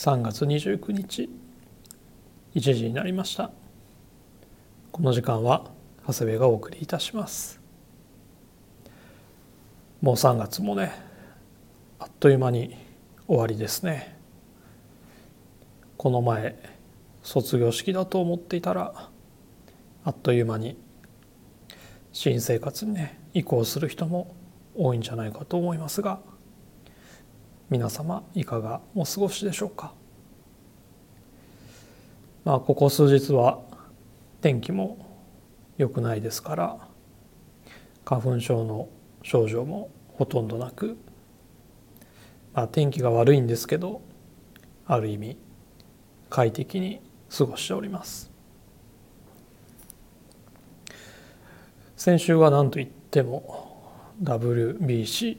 3月29日1時になりました。この時間は長谷部がお送りいたします。もう3月もねあっという間に終わりですね。この前卒業式だと思っていたらあっという間に新生活にね移行する人も多いんじゃないかと思いますが皆様いかがお過ごしでしょうか？まあここ数日は天気も良くないですから花粉症の症状もほとんどなく、まあ、天気が悪いんですけどある意味快適に過ごしております。先週は何といっても WBC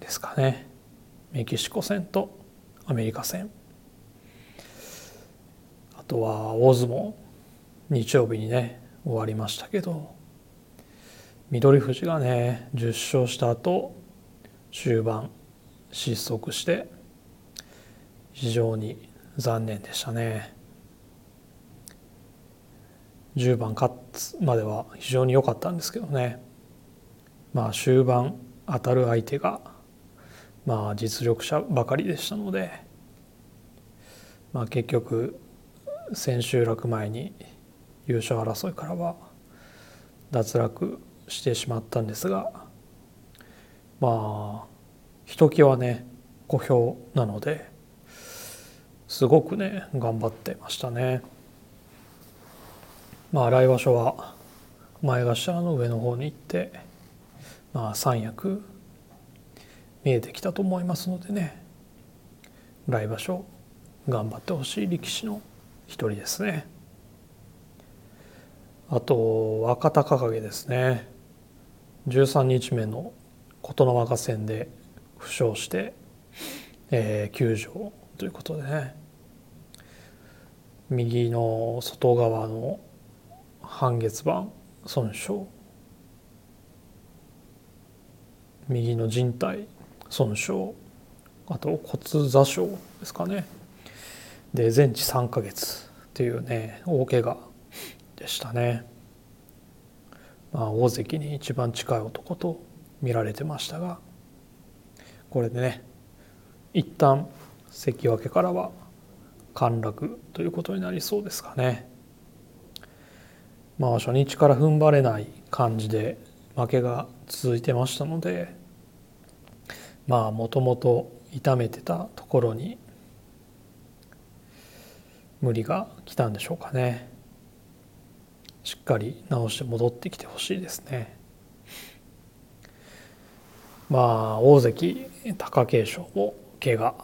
ですかね。メキシコ戦とアメリカ戦。あとは大相撲。日曜日にね終わりましたけど。翠富士がね10勝した後終盤失速して非常に残念でしたね。10番勝つまでは非常に良かったんですけどね。まあ終盤当たる相手がまあ実力者ばかりでしたので、まあ、結局千秋楽前に優勝争いからは脱落してしまったんですがまあひときわね小評なのですごくね頑張ってましたね。まあ来場所は前頭の上の方に行ってまあ三役見えてきたと思いますのでね。来場所頑張ってほしい力士の一人ですね。あと若隆景ですね。13日目の琴ノ若戦で負傷して、えー、休場ということでね。右の外側の半月板損傷。右の靭帯損傷あと骨座傷ですかね。で全治3ヶ月っていうね大怪我でしたね、まあ、大関に一番近い男と見られてましたがこれでね一旦関脇からは陥落ということになりそうですかね。まあ初日から踏ん張れない感じで負けが続いてましたのでまあもともと痛めてたところに無理が来たんでしょうかね。しっかり治して戻ってきてほしいですね。まあ大関貴景勝も怪我。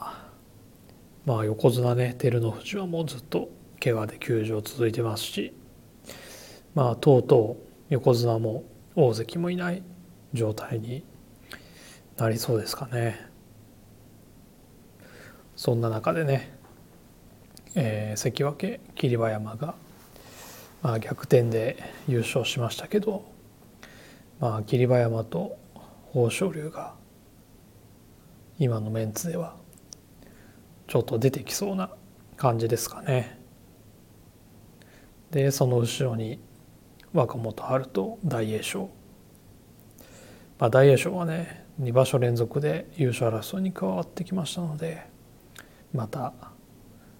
まあ横綱ね照ノ富士はもうずっと怪我で休場続いてますし。まあとうとう横綱も大関もいない状態になりそうですかねそんな中でね、えー、関脇霧馬山が、まあ、逆転で優勝しましたけど、まあ、霧馬山と豊昇龍が今のメンツではちょっと出てきそうな感じですかね。でその後ろに若元春と大栄翔、まあ、大栄翔はね2場所連続で優勝争いに加わってきましたのでまた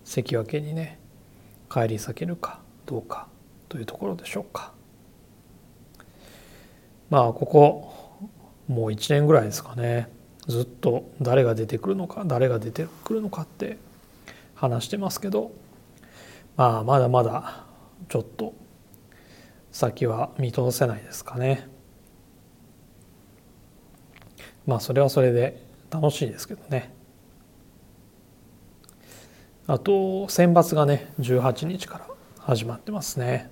関脇にね返り咲けるかどうかというところでしょうかまあここもう1年ぐらいですかねずっと誰が出てくるのか誰が出てくるのかって話してますけどまあまだまだちょっと先は見通せないですかね。まあそれはそれで楽しいですけどねあと選抜がね18日から始まってますね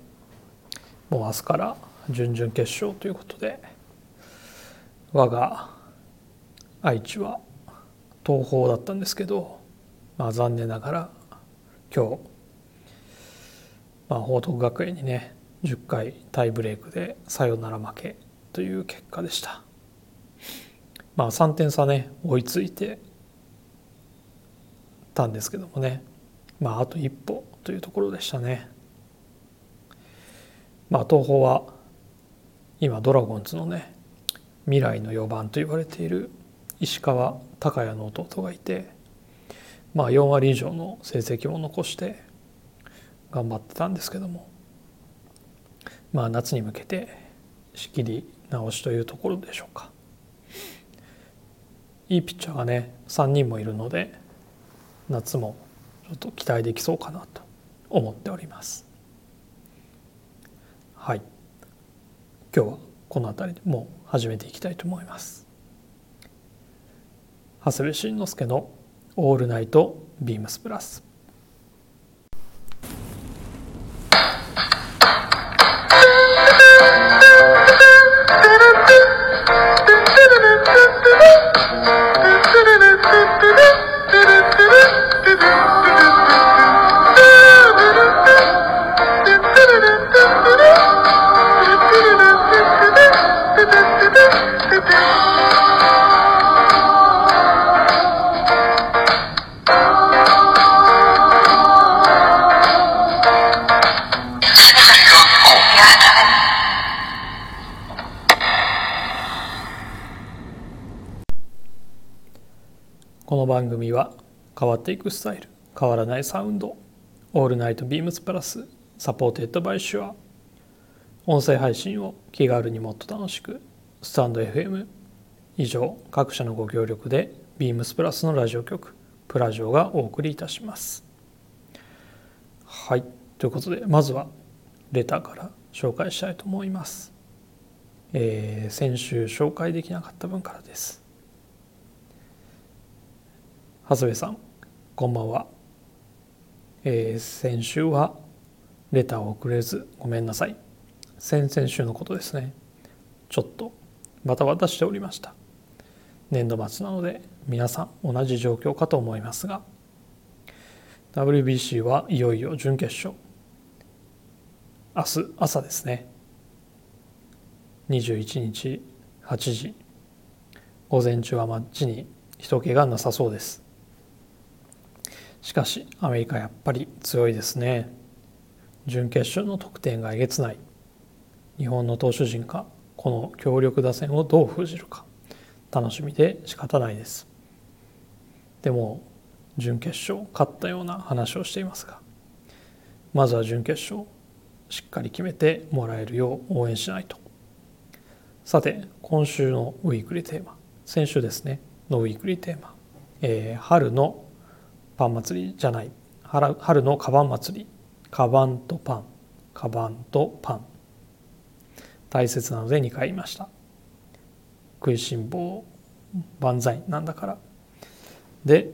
もう明日から準々決勝ということで我が愛知は東邦だったんですけど、まあ、残念ながら今日、まあ、報徳学園にね10回タイブレークでサヨナラ負けという結果でした。まあ、3点差ね追いついてたんですけどもね。まああと一歩というところでしたね。まあ東宝は今ドラゴンズのね未来の4番と言われている石川昂弥の弟がいてまあ4割以上の成績を残して頑張ってたんですけども。まあ夏に向けて仕切り直しというところでしょうか。いいピッチャーがね3人もいるので夏もちょっと期待できそうかなと思っております。はい。今日はこの辺りでもう始めていきたいと思います。長谷部慎之介の「オールナイトビームスプラス」この番組は変わっていくスタイル変わらないサウンドオールナイトビームスプラス supported by シュア音声配信を気軽にもっと楽しくスタンド FM 以上各社のご協力でビームスプラスのラジオ局プラジオがお送りいたします。はいということでまずはレターから紹介したいと思います。えー、先週紹介できなかった分からです。長谷部さんこんばんは、えー、先週はレターを送れずごめんなさい。先々週のことですね。ちょっとバタバタしておりました。年度末なので皆さん同じ状況かと思いますが。WBC はいよいよ準決勝。明日朝ですね。21日8時。午前中は街に人気がなさそうです。しかしアメリカやっぱり強いですね。準決勝の得点がえげつない。日本の投手陣かこの強力打線をどう封じるか。楽しみで仕方ないです。でも準決勝勝ったような話をしていますがまずは準決勝しっかり決めてもらえるよう応援しないと。さて今週のウィークリーテーマ。先週ですねのウィークリーテーマ、えー、春のパン祭りじゃない。春のカバン祭り。カバンとパン。カバンとパン。大切なので2回言いました。食いしん坊万歳なんだから。で、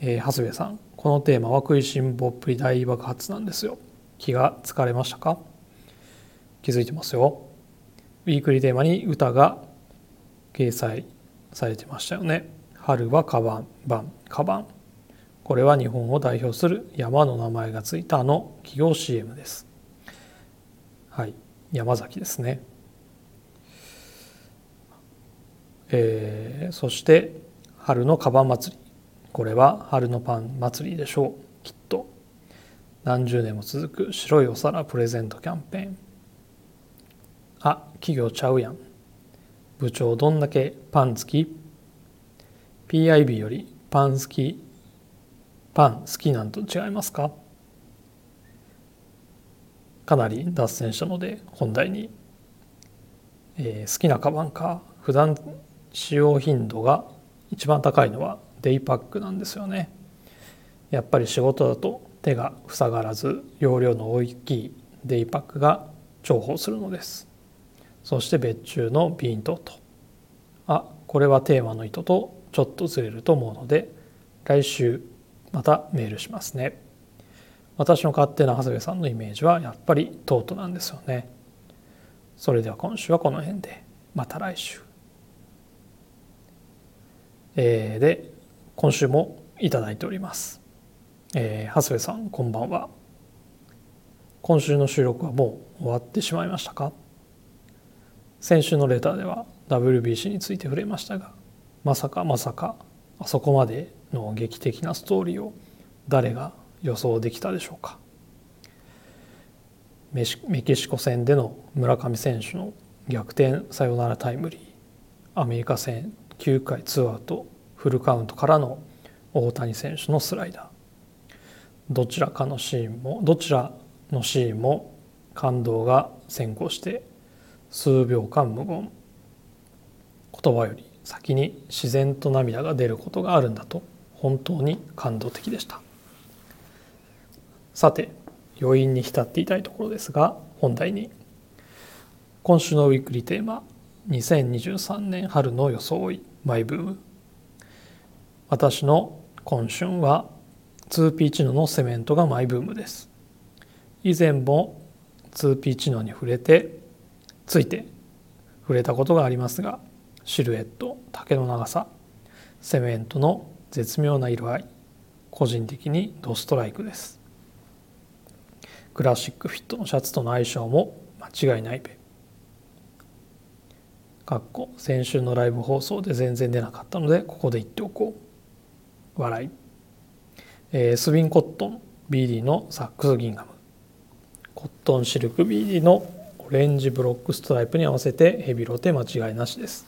えー、長谷部さん。このテーマは食いしん坊っぷり大爆発なんですよ。気が疲れましたか？気づいてますよ。ウィークリーテーマに歌が掲載されてましたよね。春はカバン、晩、カバン。これは日本を代表する山の名前がついたあの企業 CM です。はい、山崎ですね。えー、そして春のカバン祭り。これは春のパン祭りでしょう。きっと。何十年も続く白いお皿プレゼントキャンペーン。あ企業ちゃうやん部長どんだけパン好き？PIB よりパン好きパン好きなんと違いますか？かなり脱線したので本題に、えー、好きなカバンか普段使用頻度が一番高いのはデイパックなんですよね。やっぱり仕事だと手が塞がらず容量の大きいデイパックが重宝するのです。そして別注のビーントとあこれはテーマの意図とちょっとずれると思うので来週またメールしますね。私の勝手な長谷部さんのイメージはやっぱりトートなんですよね。それでは今週はこの辺でまた来週。えー、で今週もいただいております、えー、長谷部さんこんばんは。今週の収録はもう終わってしまいましたか？先週のレターでは WBC について触れましたがまさかまさかあそこまでの劇的なストーリーを誰が予想できたでしょうか？メキシコ戦での村上選手の逆転サヨナラタイムリー。アメリカ戦9回ツーアウトフルカウントからの大谷選手のスライダー。どちらかのシーンもどちらのシーンも感動が先行して数秒間無言。言葉より先に自然と涙が出ることがあるんだと。本当に感動的でした。さて余韻に浸っていたいところですが本題に。今週のウィークリーテーマ2023年春の装いマイブーム。私の今春は 2P 知能のセメントがマイブームです。以前も 2P 知能に触れてついて触れたことがありますがシルエット丈の長さセメントの絶妙な色合い。個人的にドストライクです。クラシックフィットのシャツとの相性も間違いないべ。かっこ先週のライブ放送で全然出なかったのでここで言っておこう。笑い、えー、スビンコットン BD のサックスギンガム。コットンシルク BD のオレンジブロックストライプに合わせてヘビロテ間違いなしです。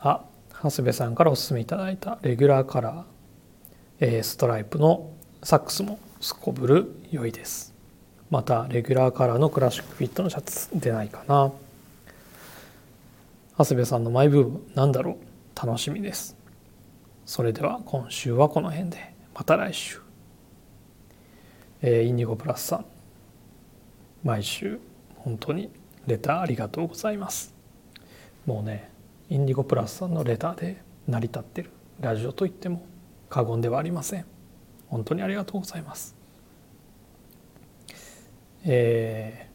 あ長谷部さんからお勧めいただいたレギュラーカラー、ストライプのサックスもすこぶる良いです。またレギュラーカラーのクラシックフィットのシャツ出ないかな。長谷部さんのマイブームなんだろう？楽しみです。それでは今週はこの辺で。また来週、えー、インディゴプラスさん。毎週本当にレターありがとうございます。もうねインディゴプラスさんのレターで成り立ってる。ラジオといっても過言ではありません。本当にありがとうございます。え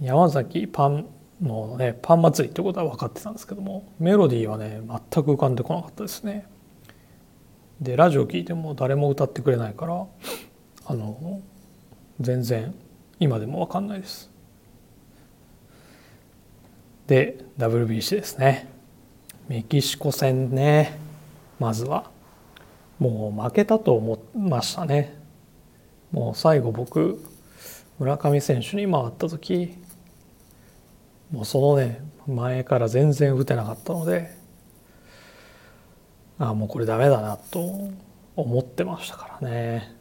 ー、山崎パンのねパン祭りってことは分かってたんですけどもメロディーはね全く浮かんでこなかったですね。でラジオ聞いても誰も歌ってくれないからあの全然今でも分かんないです。で WBC ですね。メキシコ戦ね。まずは。もう負けたと思いましたね。もう最後僕村上選手に回った時。もうそのね前から全然打てなかったので。ああもうこれダメだなと思ってましたからね。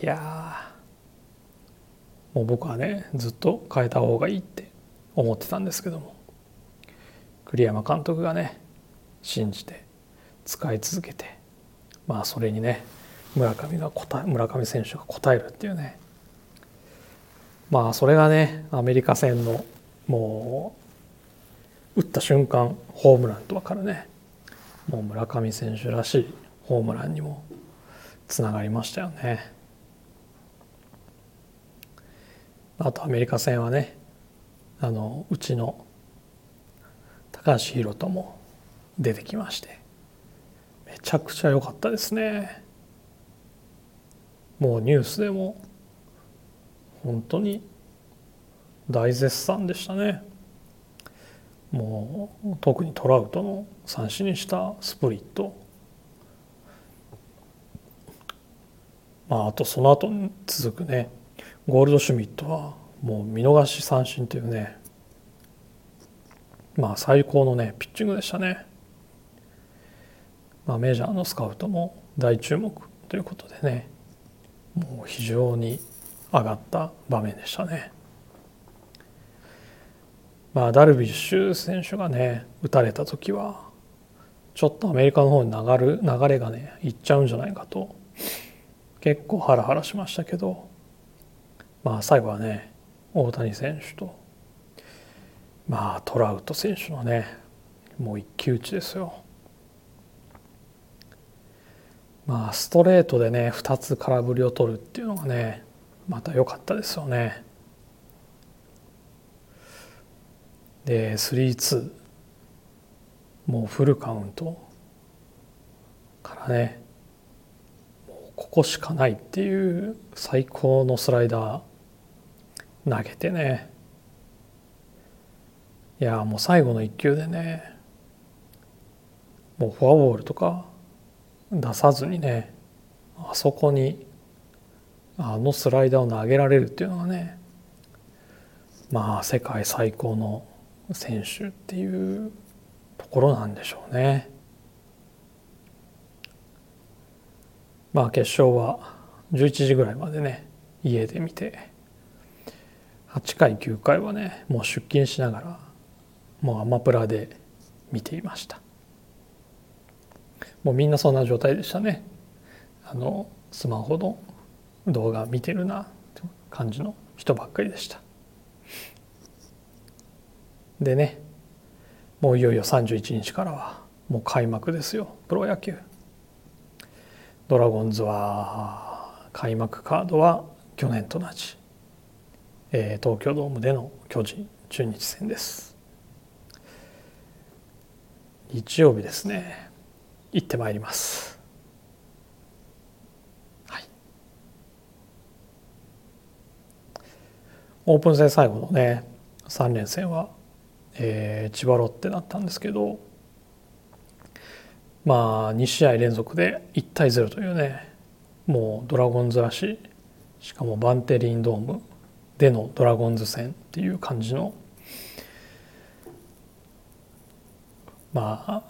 いやもう僕はねずっと変えた方がいいって思ってたんですけども。栗山監督がね信じて使い続けてまあそれにね村上が答え村上選手が応えるっていうねまあそれがねアメリカ戦のもう打った瞬間ホームランと分かるねもう村上選手らしいホームランにもつながりましたよね。あとアメリカ戦はねあのうちの高橋宏斗も出てきましてめちゃくちゃ良かったですね。もうニュースでも本当に大絶賛でしたねもう特にトラウトの三振にしたスプリットまああとその後に続くねゴールドシュミットはもう見逃し三振というねまあ最高のねピッチングでしたね、まあ、メジャーのスカウトも大注目ということでねもう非常に上がった場面でしたね。まあ、ダルビッシュ選手がね打たれた時はちょっとアメリカの方に流る流れがねいっちゃうんじゃないかと結構ハラハラしましたけどまあ最後はね大谷選手とまあトラウト選手のねもう一騎打ちですよ。まあストレートでね2つ空振りを取るっていうのがねまた良かったですよね。で3-2もうフルカウントからねここしかないっていう最高のスライダー投げてねいやもう最後の1球でねもうフォアボールとか出さずにねあそこにあのスライダーを投げられるっていうのがねまあ世界最高の選手っていうところなんでしょうね。まあ決勝は11時ぐらいまでね家で見て8回9回はねもう出勤しながらもうアマプラで見ていました。もうみんなそんな状態でしたね。あのスマホの動画見てるなって感じの人ばっかりでした。でねもういよいよ31日からはもう開幕ですよ。プロ野球。ドラゴンズは開幕カードは去年と同じ、えー、東京ドームでの巨人中日戦です。日曜日ですね。行ってまいります。はい。オープン戦最後のね3連戦は、えー、千葉ロッテだったんですけどまあ2試合連続で1対0というねもうドラゴンズらしいしかもバンテリンドームでのドラゴンズ戦っていう感じのまあ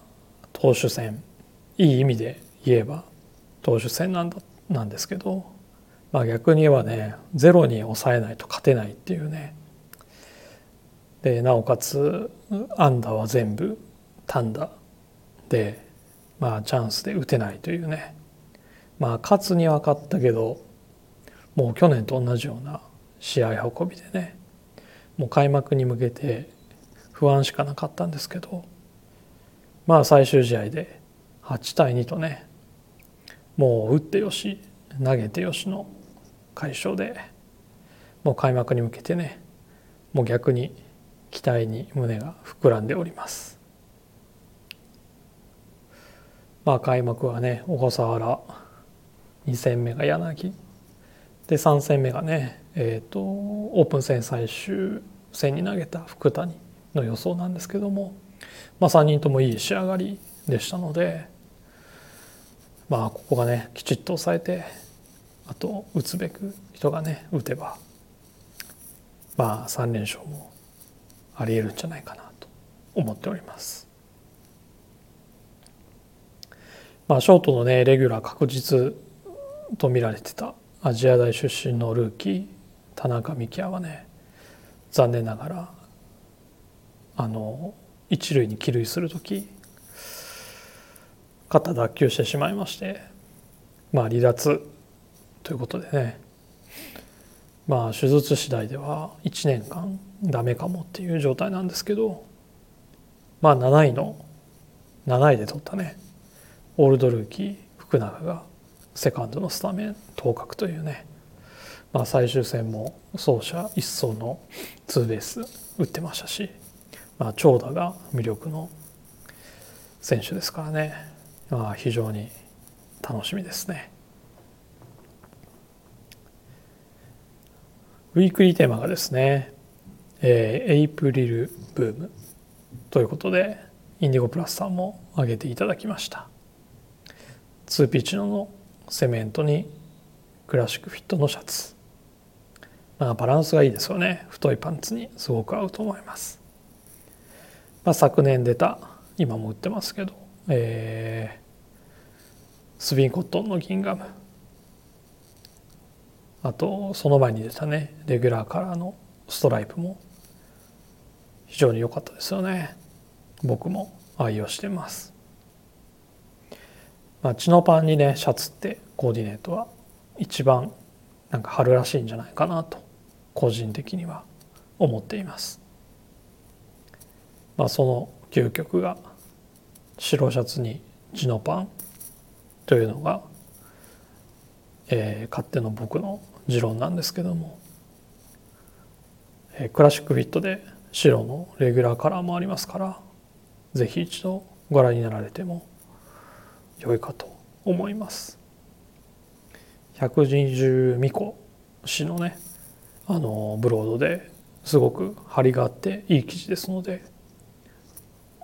投手戦いい意味で言えば投手戦なんだなんですけど、まあ、逆に言えばねゼロに抑えないと勝てないっていうね。でなおかつ安打は全部単打でまあチャンスで打てないというね。まあ勝つには勝ったけどもう去年と同じような試合運びでねもう開幕に向けて不安しかなかったんですけどまあ最終試合で8対2とねもう打ってよし投げてよしの快勝でもう開幕に向けてねもう逆に期待に胸が膨らんでおります。まあ開幕はね小笠原2戦目が柳で3戦目がね、えーと、オープン戦最終戦に投げた福谷の予想なんですけども、まあ、3人ともいい仕上がりでしたのでまあここがねきちっと抑えてあと打つべく人がね打てばまあ3連勝もありえるんじゃないかなと思っております。まあショートのねレギュラー確実と見られてたアジア大出身のルーキー田中幹也はね残念ながらあの一塁に帰塁する時肩脱臼してしまいましてまあ離脱ということでね。まあ手術次第では1年間ダメかもっていう状態なんですけどまあ7位の7位で取ったねオールドルーキー福永がセカンドのスタメン当確というね、まあ、最終戦も走者一掃のツーベース打ってましたし、まあ、長打が魅力の選手ですからね、まあ、非常に楽しみですね。ウィークリーテーマがですね、えー、エイプリルブームということでインディゴプラスさんも挙げていただきました。ツーピッチのセメントにクラシックフィットのシャツまあバランスがいいですよね太いパンツにすごく合うと思います、まあ、昨年出た今も売ってますけど、えー、スビンコットンのギンガム。あとその前に出たねレギュラーカラーのストライプも非常に良かったですよね。僕も愛用してます。まあ、チノパンにねシャツってコーディネートは一番なんか春らしいんじゃないかなと個人的には思っています。まあ、その究極が白シャツにチノパンというのが、えー、勝手の僕の持論なんですけども、えー、クラシックフィットで白のレギュラーカラーもありますから是非一度ご覧になられても良いかと思います。百人十巫女氏のねあのブロードですごく張りがあっていい記事ですので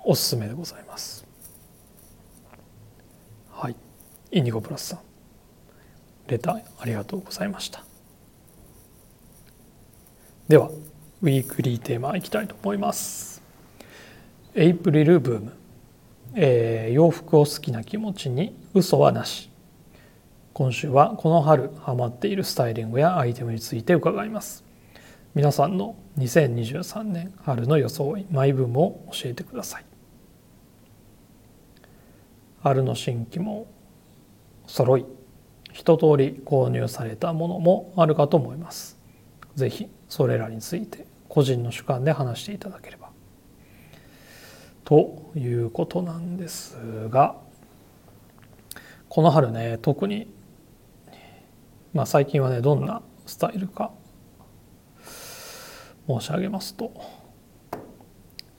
おすすめでございます。はい、インディゴプラスさん。レターありがとうございました。ではウィークリーテーマいきたいと思います。エイプリルブーム、えー、洋服を好きな気持ちに嘘はなし。今週はこの春ハマっているスタイリングやアイテムについて伺います。皆さんの2023年春の装いマイブームを教えてください。春の新規も揃い一通り購入されたものもあるかと思います。ぜひそれらについて個人の主観で話していただければ。ということなんですがこの春ね特にまあ最近はねどんなスタイルか申し上げますと、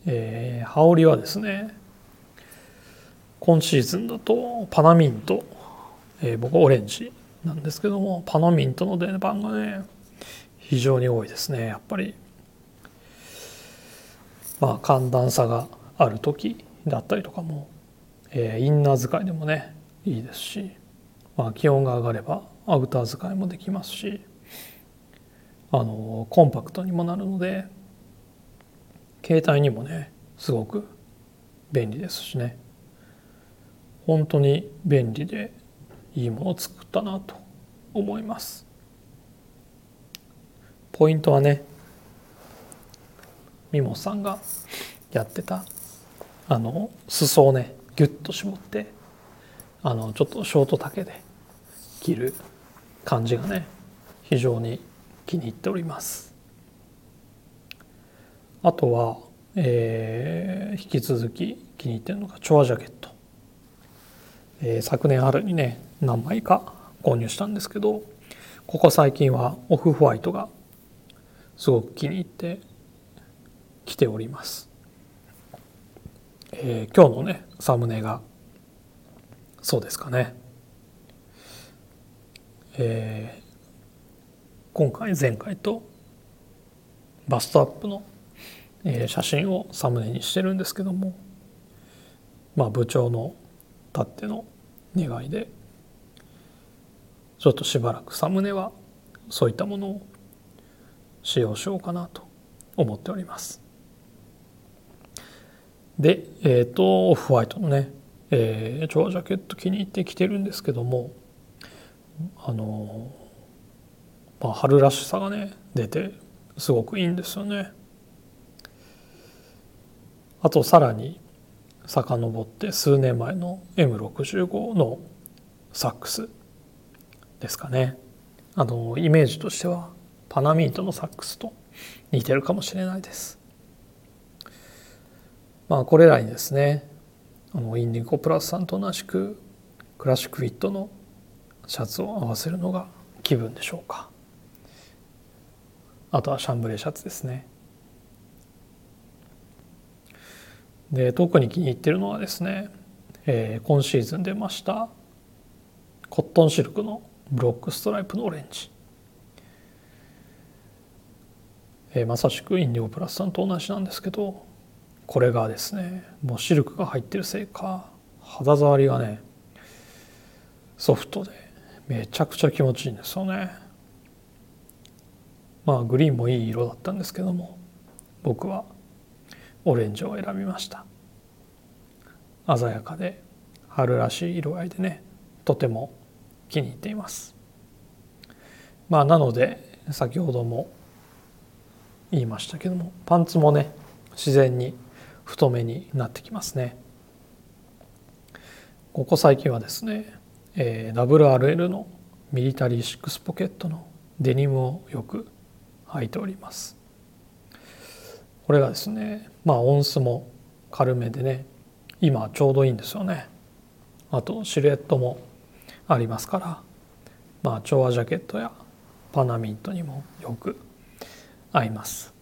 えー、羽織はですね今シーズンだとパナミント、えー、僕はオレンジなんですけどもパナミントの出番がね非常に多いですねやっぱり。まあ寒暖差がある時だったりとかも、えー、インナー使いでもねいいですし、まあ、気温が上がればアウター使いもできますしあのコンパクトにもなるので携帯にもねすごく便利ですしね。本当に便利でいいものを作ったなと思います。ポイントはねミモさんがやってたあの裾をねギュッと絞ってあのちょっとショート丈で着る感じがね非常に気に入っております。あとは、えー、引き続き気に入ってるのがチョアジャケット、えー、昨年春にね何枚か購入したんですけどここ最近はオフホワイトがすごく気に入ってきております、えー、今日のねサムネがそうですかね。えー、今回前回とバストアップの、えー、写真をサムネにしてるんですけどもまあ部長のたっての願いでちょっとしばらくサムネはそういったものを使用しようかなと思っております。で、えっ、ー、とオフホワイトのね、えー、超ジャケット気に入ってきてるんですけどもあのまあ、春らしさがね出てすごくいいんですよね。あとさらに遡って数年前の M65 のサックスですかね。あのイメージとしてはパナミートのサックスと似てるかもしれないです。まあこれらにですねあのインディゴプラスさんと同じくクラシックフィットのシャツを合わせるのが気分でしょうか。あとはシャンブレーシャツですね。で特に気に入ってるのはですね、えー、今シーズン出ましたコットンシルクのブロックストライプのオレンジ、えー、まさしくインディゴプラスさんと同じなんですけどこれがですねもうシルクが入ってるせいか肌触りがねソフトでめちゃくちゃ気持ちいいんですよね。まあグリーンもいい色だったんですけども僕はオレンジを選びました。鮮やかで春らしい色合いでねとても気に入っています。まあなので先ほども言いましたけどもパンツもね自然に太めになってきますね。ここ最近はですねえー、WRL のミリタリーシックスポケットのデニムをよく履いております。これがですねまあ音数も軽めでね今ちょうどいいんですよね。あとシルエットもありますからまあ調和ジャケットやパナミントにもよく合います、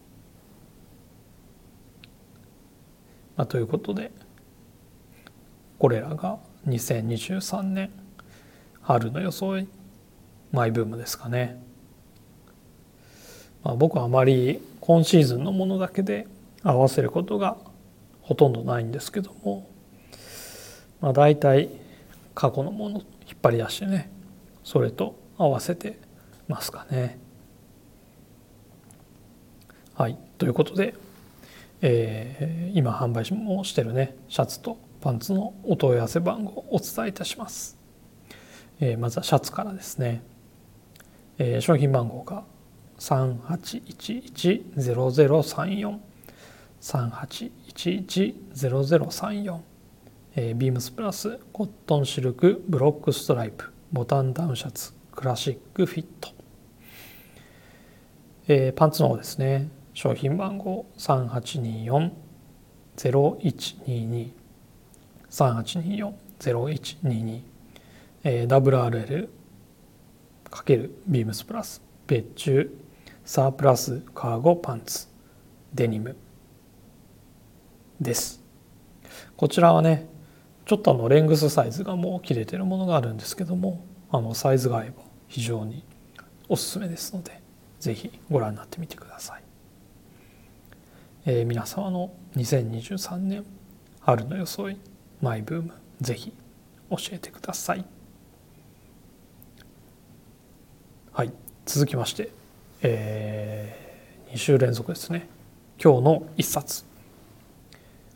まあ、ということでこれらが2023年春の装いマイブームですかね、まあ、僕はあまり今シーズンのものだけで合わせることがほとんどないんですけども、まあ、大体過去のもの引っ張り出してねそれと合わせてますかね。はいということで、えー、今販売もしてるねシャツとパンツのお問い合わせ番号をお伝えいたします。えー、まずはシャツからですね、えー、商品番号が38110034 38110034え、ビームスプラスコットンシルクブロックストライプ。ボタンダウンシャツ。クラシックフィット、えー、パンツの方ですね。商品番号。3824-0122 3824-0122、えー、WRL かけるビームスプラス。別注。サープラスカーゴパンツデニムです。こちらはねちょっとあのレングスサイズがもう切れてるものがあるんですけどもあのサイズが合えば非常におすすめですので是非ご覧になってみてください、えー、皆様の2023年春の装いマイブーム是非教えてください。はい続きまして、えー、2週連続ですね。今日の一冊。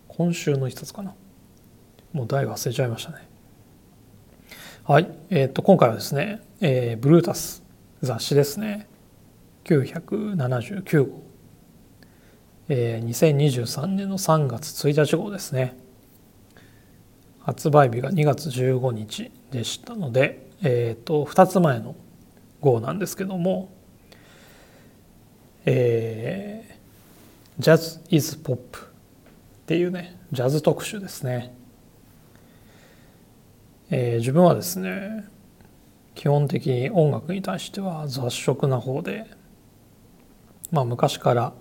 今週の一冊かな。もう題忘れちゃいましたね。はい、えー、と今回はですね、えー、ブルータス雑誌ですね。979号、えー、2023年の3月1日号ですね。発売日が2月15日でしたので、えー、と2つ前の号なんですけども「えー、Jazz is Pop」っていうねジャズ特集ですね。えー、自分はですね基本的に音楽に対しては雑食な方でまあ昔から、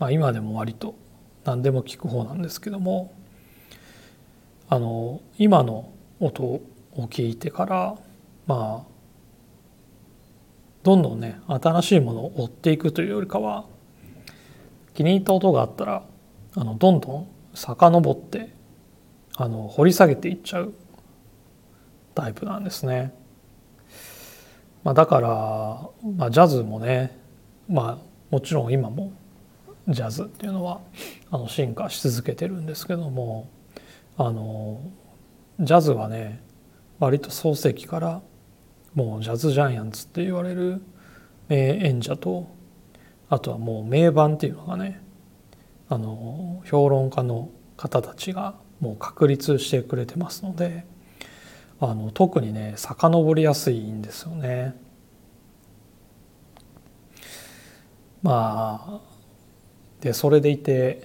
まあ、今でも割と何でも聞く方なんですけどもあの今の音を聞いてからまあどんどんね新しいものを追っていくというよりかは気に入った音があったらあのどんどん遡ってあの掘り下げていっちゃうタイプなんですね。まあ、だから、まあ、ジャズもね、まあ、もちろん今もジャズっていうのはあの進化し続けてるんですけどもあのジャズはね割と創世記からもうジャズジャイアンツって言われる名演者とあとはもう名盤っていうのがねあの評論家の方たちがもう確立してくれてますのであの特にね遡りやすいんですよね。まあでそれでいて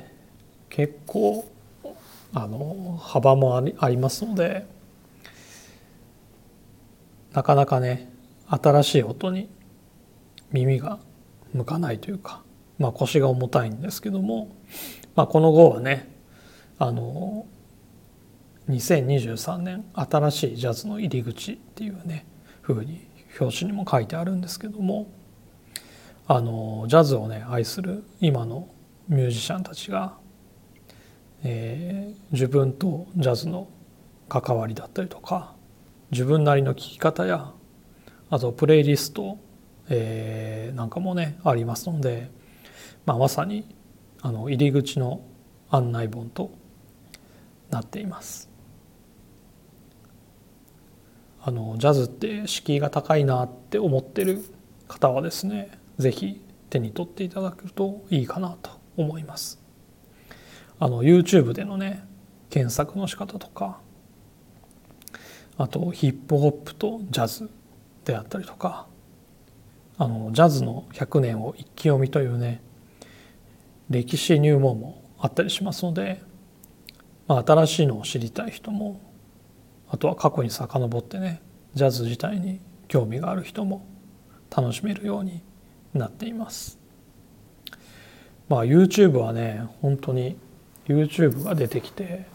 結構あの幅もありありますのでなかなかね新しい音に耳が向かないというか、まあ、腰が重たいんですけども、まあ、この号はねあの2023年新しいジャズの入り口っていうね風に表紙にも書いてあるんですけどもあのジャズをね愛する今のミュージシャンたちが、えー、自分とジャズの関わりだったりとか自分なりの聴き方やあとプレイリスト、えー、なんかもねありますので、まあ、まさにあの入り口の案内本となっています。あのジャズって敷居が高いなって思ってる方はですね是非手に取っていただけるといいかなと思います。あの YouTube でのね検索の仕方とかあとヒップホップとジャズであったりとかあのジャズの100年を一気読みというね歴史入門もあったりしますので、まあ、新しいのを知りたい人もあとは過去に遡ってねジャズ自体に興味がある人も楽しめるようになっています。まあ YouTube はね本当に YouTube が出てきて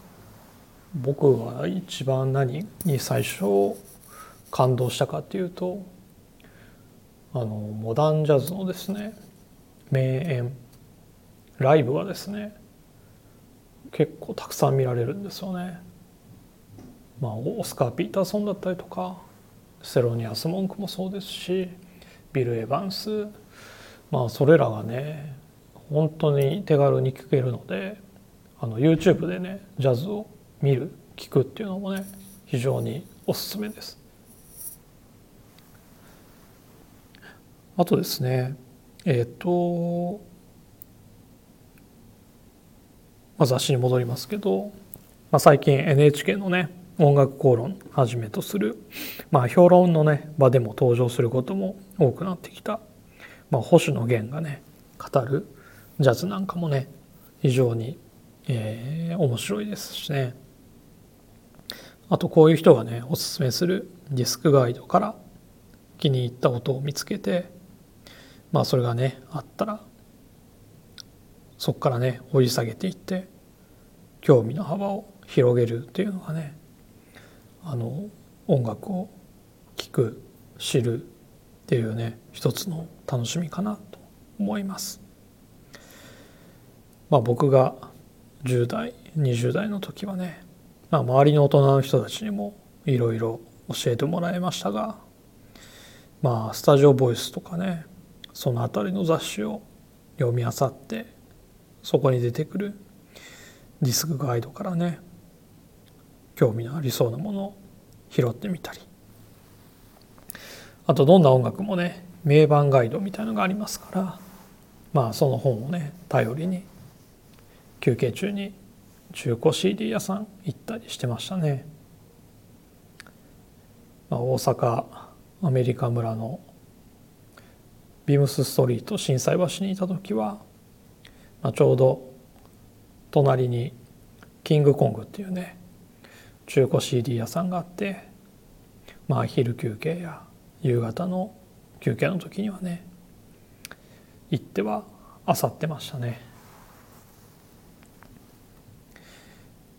僕は一番何に最初感動したかっていうとあのモダンジャズのですね名演ライブがですね結構たくさん見られるんですよね。まあ、オスカー・ピーターソンだったりとかセロニアス・モンクもそうですしビル・エヴァンスまあそれらがね本当に手軽に聴けるのであの YouTube でねジャズを見る聞くっていうのもね非常におすすめです。あとですねえっ、ー、と、まあ、雑誌に戻りますけど、まあ、最近 NHK のね音楽講論はじめとする、まあ、評論のね場でも登場することも多くなってきた、まあ、星野源がね語るジャズなんかもね非常に、えー、面白いですしねあとこういう人がねおすすめするディスクガイドから気に入った音を見つけてまあそれがねあったらそこからね掘り下げていって興味の幅を広げるっていうのがねあの音楽を聴く知るっていうね一つの楽しみかなと思います。まあ、僕が10代20代の時はね、まあ、周りの大人の人たちにもいろいろ教えてもらいましたがまあスタジオボイスとかねその辺りの雑誌を読み漁ってそこに出てくるディスクガイドからね興味のありそうなものを拾ってみたりあとどんな音楽もね名盤ガイドみたいのがありますからまあその本をね頼りに休憩中に中古 CD 屋さん行ったりしてましたね、まあ、大阪アメリカ村のビームスストリート心斎橋にいた時は、まあ、ちょうど隣にキングコングっていうね中古 CD 屋さんがあってまあ昼休憩や夕方の休憩の時にはね行っては漁ってましたね。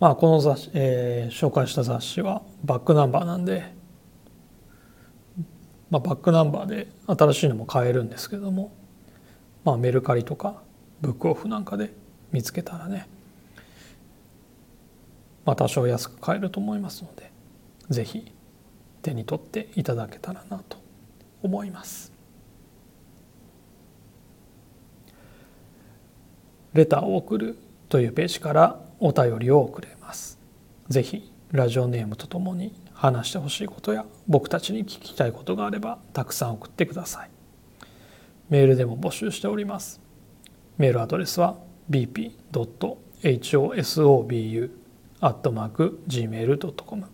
まあこの雑誌、えー、紹介した雑誌はバックナンバーなんでまあ、バックナンバーで新しいのも買えるんですけども、まあ、メルカリとかブックオフなんかで見つけたらね、まあ、多少安く買えると思いますので是非手に取っていただけたらなと思います。レターを送るというページからお便りを送れます。ぜひラジオネームとともに話してほしいことや僕たちに聞きたいことがあればたくさん送ってくださいメールでも募集しておりますメールアドレスは bp.hosobu.gmail.com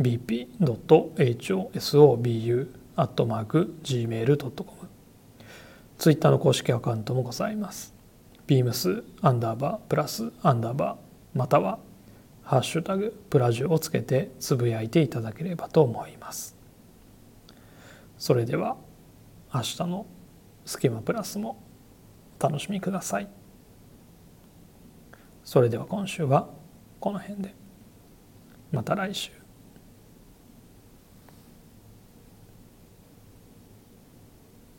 bp.hosobu.gmail.com ツイッターの公式アカウントもございます。Beams アンダーバープラスアンダーバーまたはハッシュタグプラジュをつけてつぶやいていただければと思います。それでは明日のスキマプラスもお楽しみください。それでは今週はこの辺で。また来週。